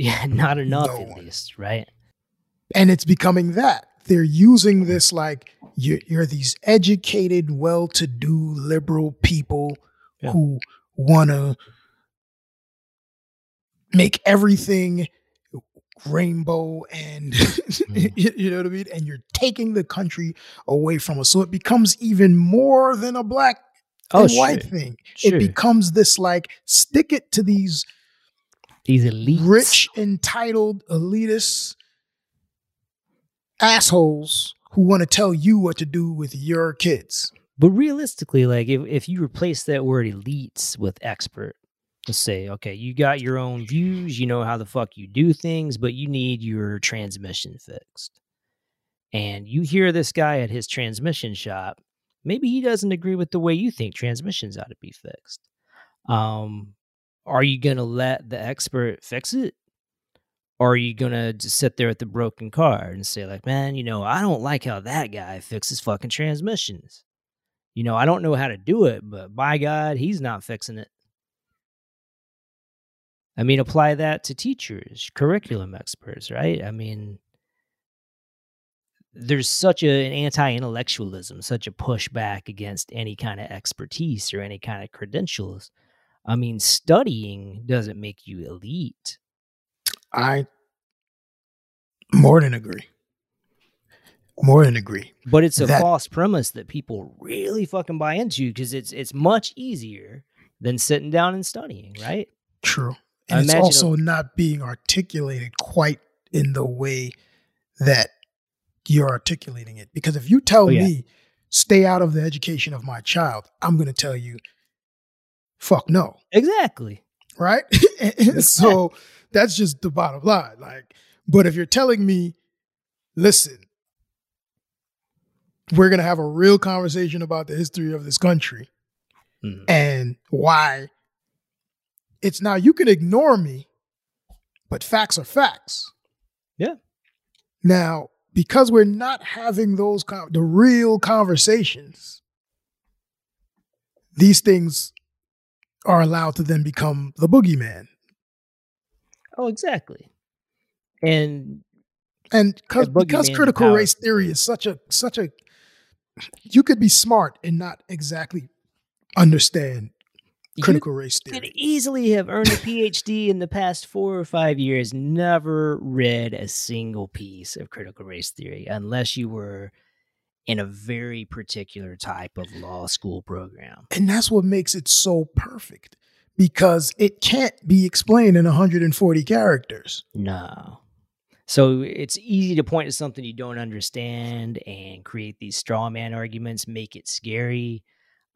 C: Yeah, not enough
B: No
C: at
B: one.
C: least, right?
B: and it's becoming that they're using this like you're, you're these educated well-to-do liberal people
C: Yeah.
B: who want to make everything rainbow and [laughs] mm. you you know what i mean and you're taking the country away from us so it becomes even more than a black
C: Oh,
B: and
C: sure.
B: white thing
C: Sure.
B: it becomes this like stick it to these
C: These elites.
B: rich, entitled, elitist assholes who want to tell you what to do with your kids.
C: But realistically, like if, if you replace that word elites with expert, let's say, okay, you got your own views, you know how the fuck you do things, but you need your transmission fixed. And you hear this guy at his transmission shop, maybe he doesn't agree with the way you think transmissions ought to be fixed. Um, are you gonna let the expert fix it? Or are you gonna just sit there at the broken car and say, like, man, you know, I don't like how that guy fixes fucking transmissions you know, I don't know how to do it, but by God, he's not fixing it. I mean, apply that to teachers, curriculum experts, right? I mean, there's such a, an anti intellectualism, such a pushback against any kind of expertise or any kind of credentials. I mean, studying doesn't make you elite.
B: I more than agree. More than agree.
C: But it's a
B: That-
C: false premise that people really fucking buy into because it's it's much easier than sitting down and studying, right?
B: True.
C: I
B: And it's also not being articulated quite in the way that you're articulating it. Because if you tell
C: Oh, yeah.
B: me, stay out of the education of my child, I'm going to tell you, fuck no.
C: Exactly.
B: Right? [laughs] And so that's just the bottom line. Like, but if you're telling me, listen, we're gonna have a real conversation about the history of this country
C: Mhm.
B: and why it's now you can ignore me, but facts are facts.
C: Yeah.
B: Now, because we're not having those con- the real conversations, these things are allowed to then become the boogeyman.
C: Oh, exactly. And
B: and because because critical race theory is such a such a you could be smart and not exactly understand critical race
C: theory. could easily have earned a PhD in the past four or five years, never read a single piece of critical race theory unless you were in a very particular type of law school program.
B: And that's what makes it so perfect because it can't be explained in 140 characters.
C: No. So it's easy to point to something you don't understand and create these straw man arguments, make it scary,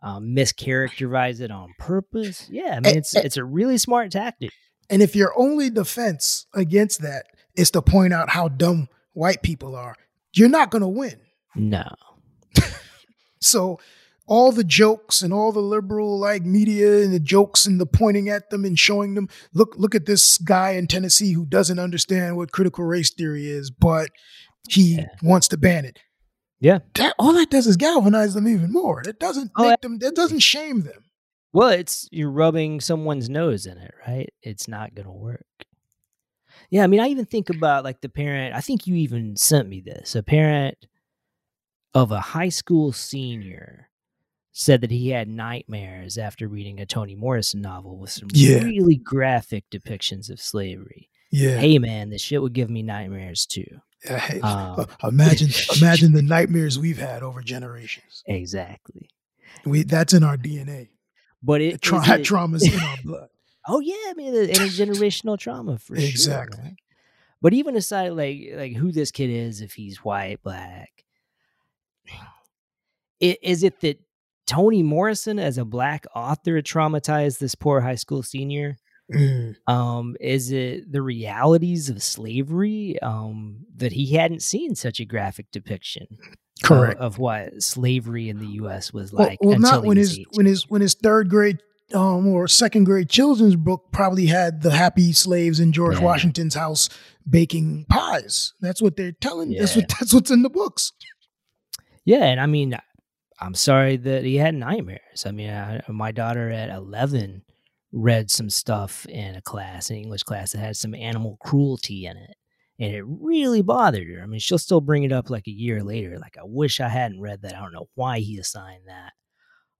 C: um, mischaracterize it on purpose. Yeah, I mean it's it's a really smart tactic.
B: And if your only defense against that is to point out how dumb white people are, you're not going to win.
C: No.
B: So all the jokes and all the liberal like media and the jokes and the pointing at them and showing them, look, look at this guy in Tennessee who doesn't understand what critical race theory is, but he
C: Yeah.
B: wants to ban it.
C: Yeah.
B: That all that does is galvanize them even more. That doesn't
C: Oh,
B: make them that doesn't shame them.
C: Well, it's you're rubbing someone's nose in it, right? It's not going to work. Yeah, I mean, I even think about like the parent. I think you even sent me this. A parent of a high school senior said that he had nightmares after reading a Toni Morrison novel with some
B: Yeah.
C: really graphic depictions of slavery.
B: Yeah.
C: Hey, man, this shit would give me nightmares too.
B: Hey, [laughs]
C: Um,
B: uh, imagine [laughs] imagine the nightmares we've had over generations.
C: exactly.
B: We that's in our DNA.
C: But it,
B: tra-
C: is it-
B: trauma's in our [laughs] blood.
C: Oh yeah, I mean, it- intergenerational trauma for sure.
B: Exactly.
C: man. But even aside, like like who this kid is, if he's white, black, is it that Toni Morrison, as a black author, traumatized this poor high school senior?
B: Mm.
C: Um, is it the realities of slavery? Um, that he hadn't seen such a graphic depiction of-
B: Correct.
C: of, what slavery in the U.S. was like.
B: well
C: until
B: not when his
C: 18.
B: when his when his third grade um, or second grade children's book probably had the happy slaves in George
C: Yeah.
B: Washington's house baking pies. That's what they're telling. That's what [laughs] that's what's in the books.
C: Yeah, and I mean, I'm sorry that he had nightmares. I mean, I, my daughter at 11 read some stuff in a class, an English class that had some animal cruelty in it, and it really bothered her. I mean, she'll still bring it up like a year later. Like, I wish I hadn't read that. I don't know why he assigned that,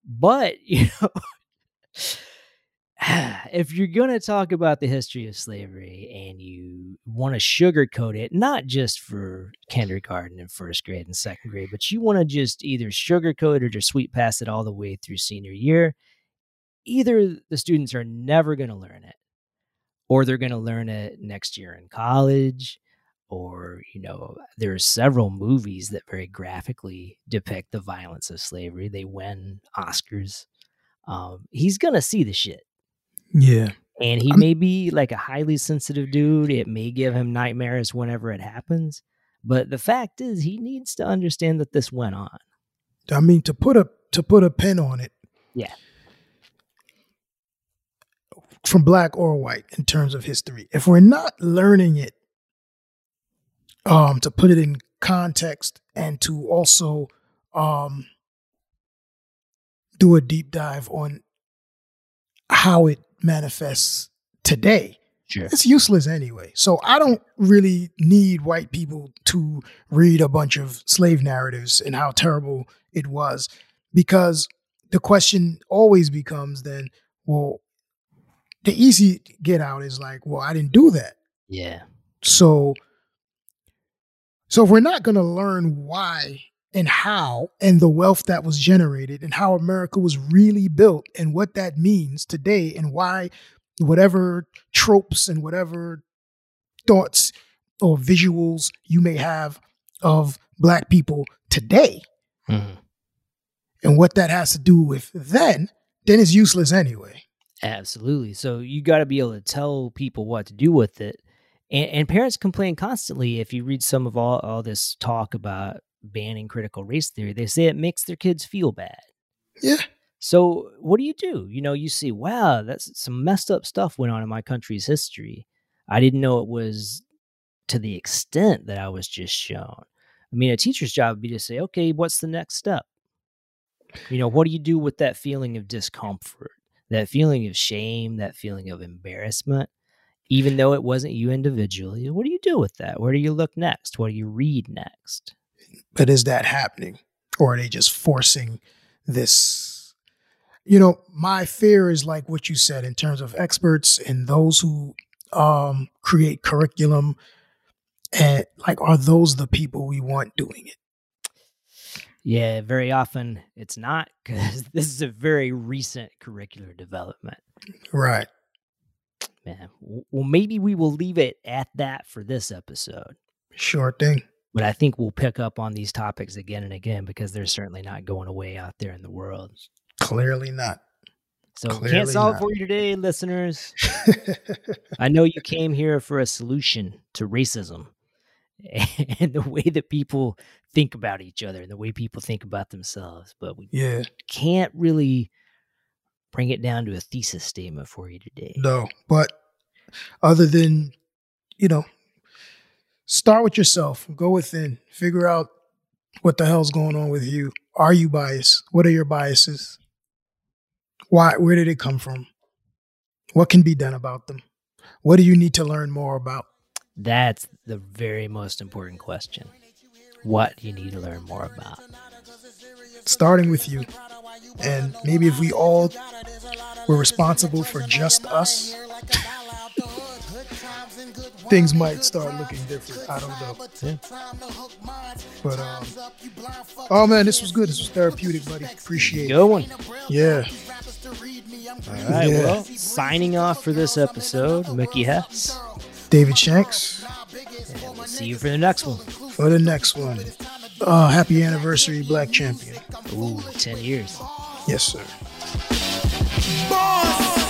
C: but [laughs] you know. [sighs] If you're going to talk about the history of slavery and you want to sugarcoat it, not just for kindergarten and first grade and second grade, but you want to just either sugarcoat it or just sweep past it all the way through senior year, either the students are never going to learn it or they're going to learn it next year in college or you know there are several movies that very graphically depict the violence of slavery. They win oscars. Um, he's going to see the shit
B: Yeah.
C: and he
B: I'm-
C: may be like a highly sensitive dude it may give him nightmares whenever it happens but the fact is he needs to understand that this went on
B: I mean to put a to put a pin on it.
C: Yeah.
B: From black or white in terms of history. If we're not learning it um to put it in context and to also um do a deep dive on how it manifests today
C: sure
B: it's useless anyway. So I don't really need white people to read a bunch of slave narratives and how terrible it was because the question always becomes then, well, the easy get out is like, well, I didn't do that.
C: yeah
B: So so if we're not going to learn why and how and the wealth that was generated and how America was really built and what that means today and why whatever tropes and whatever thoughts or visuals you may have of black people today
C: Mhm.
B: and what that has to do with then then it's useless anyway.
C: Absolutely. So you got to be able to tell people what to do with it. And, and parents complain constantly if you read some of all, all this talk about banning critical race theory, they say it makes their kids feel bad.
B: Yeah.
C: So what do you do? You know, you see, wow, that's some messed up stuff went on in my country's history. I didn't know it was to the extent that I was just shown. I mean, a teacher's job would be to say, okay, what's the next step? You know, what do you do with that feeling of discomfort, that feeling of shame, that feeling of embarrassment? Even though it wasn't you individually, what do you do with that? Where do you look next? What do you read next?
B: But is that happening? Or are they just forcing this? You know, my fear is like what you said in terms of experts and those who um, create curriculum. And like, are those the people we want doing it?
C: Yeah, very often it's not because [laughs] this is a very recent curricular development.
B: Right.
C: Man, well, maybe we will leave it at that for this episode.
B: Sure thing.
C: But I think we'll pick up on these topics again and again because they're certainly not going away out there in the world.
B: Clearly not.
C: So
B: Clearly
C: can't solve
B: not.
C: for you today, listeners. [laughs] I know you came here for a solution to racism [laughs] and the way that people think about each other and the way people think about themselves, but we
B: yeah.
C: can't really bring it down to a thesis statement for you today.
B: No. But other than, you know, start with yourself, go within, figure out what the hell's going on with you. Are you biased? What are your biases? Why where did it come from? What can be done about them? What do you need to learn more about?
C: That's the very most important question. What do you need to learn more about?
B: Starting with you. And maybe if we all were responsible for just us, things might start looking different. I don't know.
C: Yeah.
B: But um, oh man, this was good. This was therapeutic, buddy. Appreciate it.
C: Good one.
B: Yeah.
C: All right.
B: Yeah.
C: Well, signing off for this episode, Mickey Hess.
B: David Shanks
C: And we'll see you for the next one.
B: for the next one. Uh, happy anniversary, Black Champion.
C: Ooh, 10 years.
B: Yes, sir.
A: Boss.